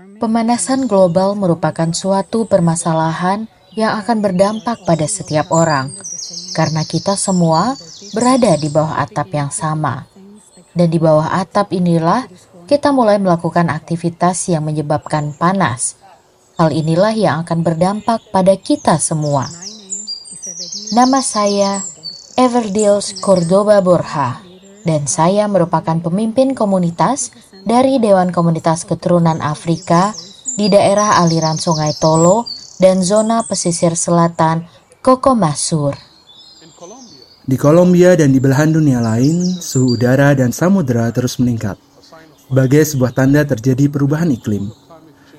Pemanasan global merupakan suatu permasalahan yang akan berdampak pada setiap orang, karena kita semua berada di bawah atap yang sama. Dan di bawah atap inilah kita mulai melakukan aktivitas yang menyebabkan panas. Hal inilah yang akan berdampak pada kita semua. Nama saya Everdils Cordoba Borja, dan saya merupakan pemimpin komunitas dari Dewan Komunitas Keturunan Afrika di daerah aliran Sungai Tolo dan zona pesisir selatan Koko Masur. Di Kolombia dan di belahan dunia lain, suhu udara dan samudera terus meningkat. Sebagai sebuah tanda terjadi perubahan iklim.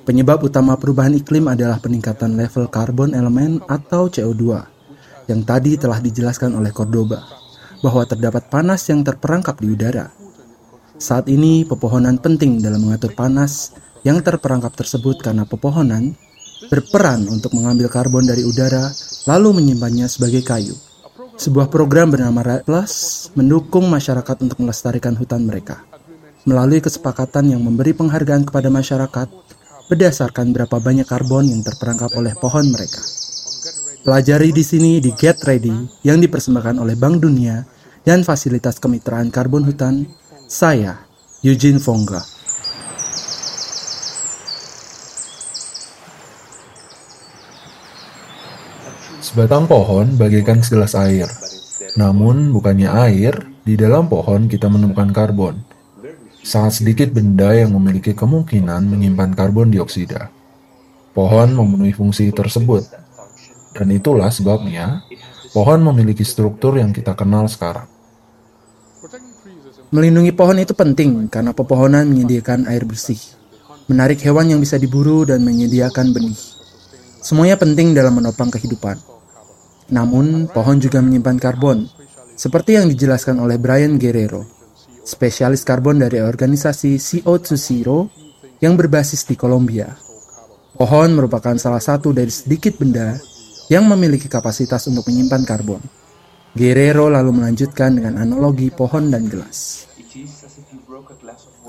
Penyebab utama perubahan iklim adalah peningkatan level karbon elemen atau CO2 yang tadi telah dijelaskan oleh Cordoba bahwa terdapat panas yang terperangkap di udara saat ini, pepohonan penting dalam mengatur panas yang terperangkap tersebut karena pepohonan berperan untuk mengambil karbon dari udara lalu menyimpannya sebagai kayu. Sebuah program bernama Red Plus mendukung masyarakat untuk melestarikan hutan mereka melalui kesepakatan yang memberi penghargaan kepada masyarakat berdasarkan berapa banyak karbon yang terperangkap oleh pohon mereka. Pelajari di sini di Get Ready yang dipersembahkan oleh Bank Dunia dan Fasilitas Kemitraan Karbon Hutan saya, Eugene Fonga. Sebatang pohon bagaikan segelas air. Namun, bukannya air, di dalam pohon kita menemukan karbon. Sangat sedikit benda yang memiliki kemungkinan menyimpan karbon dioksida. Pohon memenuhi fungsi tersebut. Dan itulah sebabnya pohon memiliki struktur yang kita kenal sekarang. Melindungi pohon itu penting karena pepohonan menyediakan air bersih, menarik hewan yang bisa diburu dan menyediakan benih. Semuanya penting dalam menopang kehidupan. Namun, pohon juga menyimpan karbon, seperti yang dijelaskan oleh Brian Guerrero, spesialis karbon dari organisasi CO2 Zero yang berbasis di Kolombia. Pohon merupakan salah satu dari sedikit benda yang memiliki kapasitas untuk menyimpan karbon. Guerrero lalu melanjutkan dengan analogi pohon dan gelas.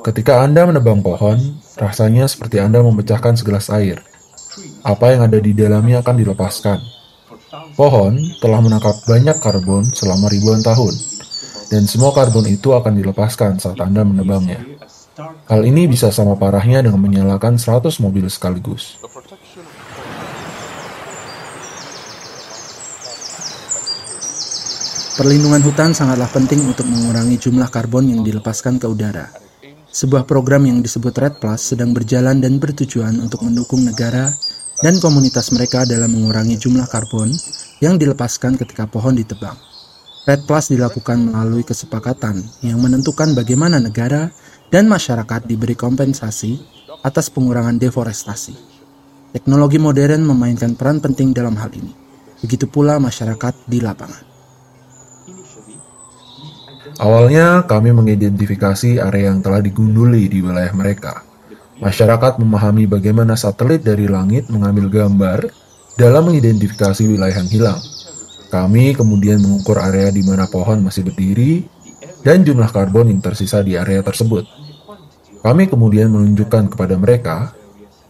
Ketika Anda menebang pohon, rasanya seperti Anda memecahkan segelas air. Apa yang ada di dalamnya akan dilepaskan. Pohon telah menangkap banyak karbon selama ribuan tahun, dan semua karbon itu akan dilepaskan saat Anda menebangnya. Hal ini bisa sama parahnya dengan menyalakan 100 mobil sekaligus. Perlindungan hutan sangatlah penting untuk mengurangi jumlah karbon yang dilepaskan ke udara. Sebuah program yang disebut Red Plus sedang berjalan dan bertujuan untuk mendukung negara dan komunitas mereka dalam mengurangi jumlah karbon yang dilepaskan ketika pohon ditebang. Red Plus dilakukan melalui kesepakatan yang menentukan bagaimana negara dan masyarakat diberi kompensasi atas pengurangan deforestasi. Teknologi modern memainkan peran penting dalam hal ini. Begitu pula masyarakat di lapangan. Awalnya, kami mengidentifikasi area yang telah digunduli di wilayah mereka. Masyarakat memahami bagaimana satelit dari langit mengambil gambar dalam mengidentifikasi wilayah yang hilang. Kami kemudian mengukur area di mana pohon masih berdiri dan jumlah karbon yang tersisa di area tersebut. Kami kemudian menunjukkan kepada mereka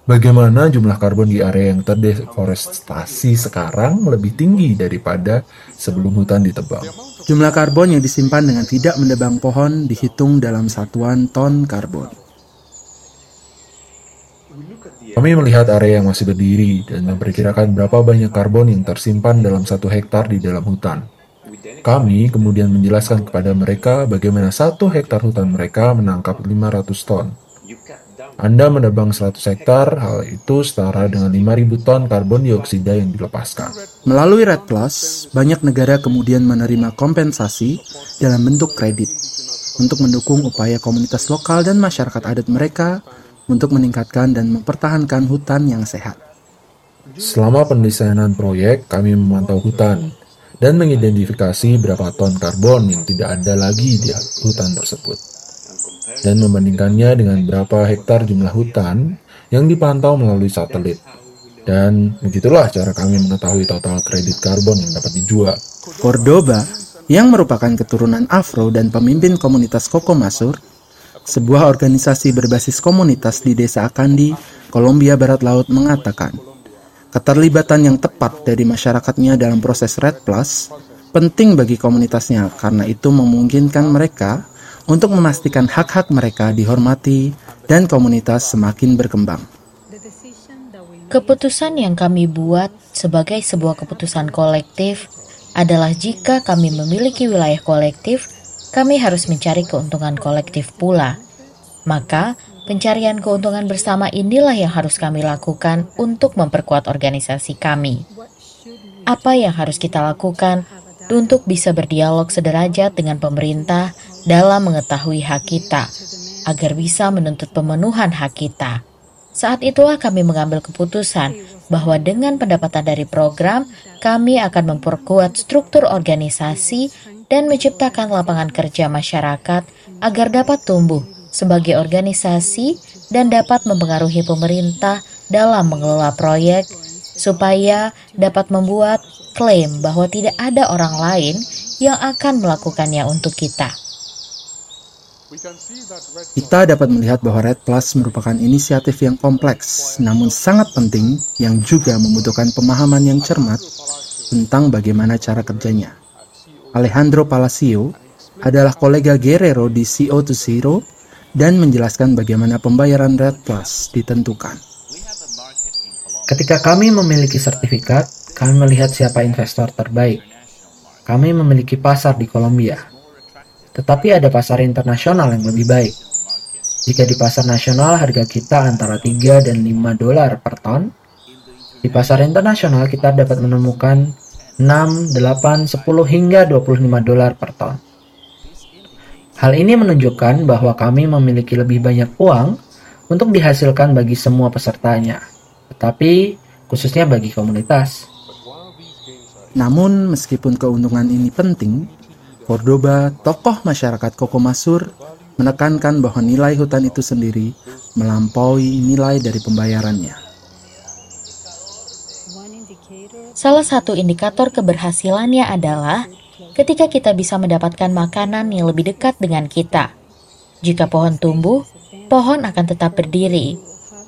bagaimana jumlah karbon di area yang terdeforestasi sekarang lebih tinggi daripada sebelum hutan ditebang. Jumlah karbon yang disimpan dengan tidak menebang pohon dihitung dalam satuan ton karbon. Kami melihat area yang masih berdiri dan memperkirakan berapa banyak karbon yang tersimpan dalam satu hektar di dalam hutan. Kami kemudian menjelaskan kepada mereka bagaimana satu hektar hutan mereka menangkap 500 ton. Anda menebang 100 hektar, hal itu setara dengan 5.000 ton karbon dioksida yang dilepaskan. Melalui Red Plus, banyak negara kemudian menerima kompensasi dalam bentuk kredit untuk mendukung upaya komunitas lokal dan masyarakat adat mereka untuk meningkatkan dan mempertahankan hutan yang sehat. Selama pendesainan proyek, kami memantau hutan dan mengidentifikasi berapa ton karbon yang tidak ada lagi di hutan tersebut dan membandingkannya dengan berapa hektar jumlah hutan yang dipantau melalui satelit. Dan begitulah cara kami mengetahui total kredit karbon yang dapat dijual. Cordoba, yang merupakan keturunan Afro dan pemimpin komunitas Koko Masur, sebuah organisasi berbasis komunitas di Desa Akandi, Kolombia Barat Laut mengatakan, keterlibatan yang tepat dari masyarakatnya dalam proses Red Plus penting bagi komunitasnya karena itu memungkinkan mereka untuk memastikan hak-hak mereka dihormati dan komunitas semakin berkembang. Keputusan yang kami buat sebagai sebuah keputusan kolektif adalah jika kami memiliki wilayah kolektif, kami harus mencari keuntungan kolektif pula. Maka, pencarian keuntungan bersama inilah yang harus kami lakukan untuk memperkuat organisasi kami. Apa yang harus kita lakukan untuk bisa berdialog sederajat dengan pemerintah dalam mengetahui hak kita, agar bisa menuntut pemenuhan hak kita? Saat itulah kami mengambil keputusan bahwa dengan pendapatan dari program, kami akan memperkuat struktur organisasi dan menciptakan lapangan kerja masyarakat agar dapat tumbuh sebagai organisasi dan dapat mempengaruhi pemerintah dalam mengelola proyek supaya dapat membuat klaim bahwa tidak ada orang lain yang akan melakukannya untuk kita. Kita dapat melihat bahwa Red Plus merupakan inisiatif yang kompleks, namun sangat penting yang juga membutuhkan pemahaman yang cermat tentang bagaimana cara kerjanya. Alejandro Palacio adalah kolega Guerrero di CO2 Zero dan menjelaskan bagaimana pembayaran Red Plus ditentukan. Ketika kami memiliki sertifikat, kami melihat siapa investor terbaik. Kami memiliki pasar di Kolombia, tetapi ada pasar internasional yang lebih baik. Jika di pasar nasional harga kita antara 3 dan 5 dolar per ton, di pasar internasional kita dapat menemukan 6, 8, 10 hingga 25 dolar per ton. Hal ini menunjukkan bahwa kami memiliki lebih banyak uang untuk dihasilkan bagi semua pesertanya, tetapi khususnya bagi komunitas. Namun, meskipun keuntungan ini penting, Cordoba, tokoh masyarakat Kokomasur, menekankan bahwa nilai hutan itu sendiri melampaui nilai dari pembayarannya. Salah satu indikator keberhasilannya adalah ketika kita bisa mendapatkan makanan yang lebih dekat dengan kita. Jika pohon tumbuh, pohon akan tetap berdiri.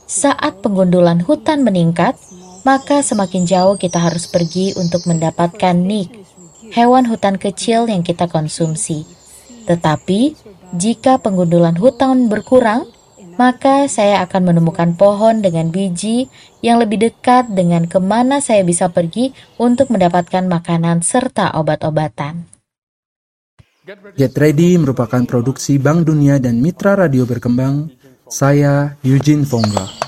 Saat penggundulan hutan meningkat, maka semakin jauh kita harus pergi untuk mendapatkan nik hewan hutan kecil yang kita konsumsi. Tetapi, jika penggundulan hutan berkurang, maka saya akan menemukan pohon dengan biji yang lebih dekat dengan ke mana saya bisa pergi untuk mendapatkan makanan serta obat-obatan. Get Ready merupakan produksi Bank Dunia dan Mitra Radio Berkembang. Saya Eugene Fongga.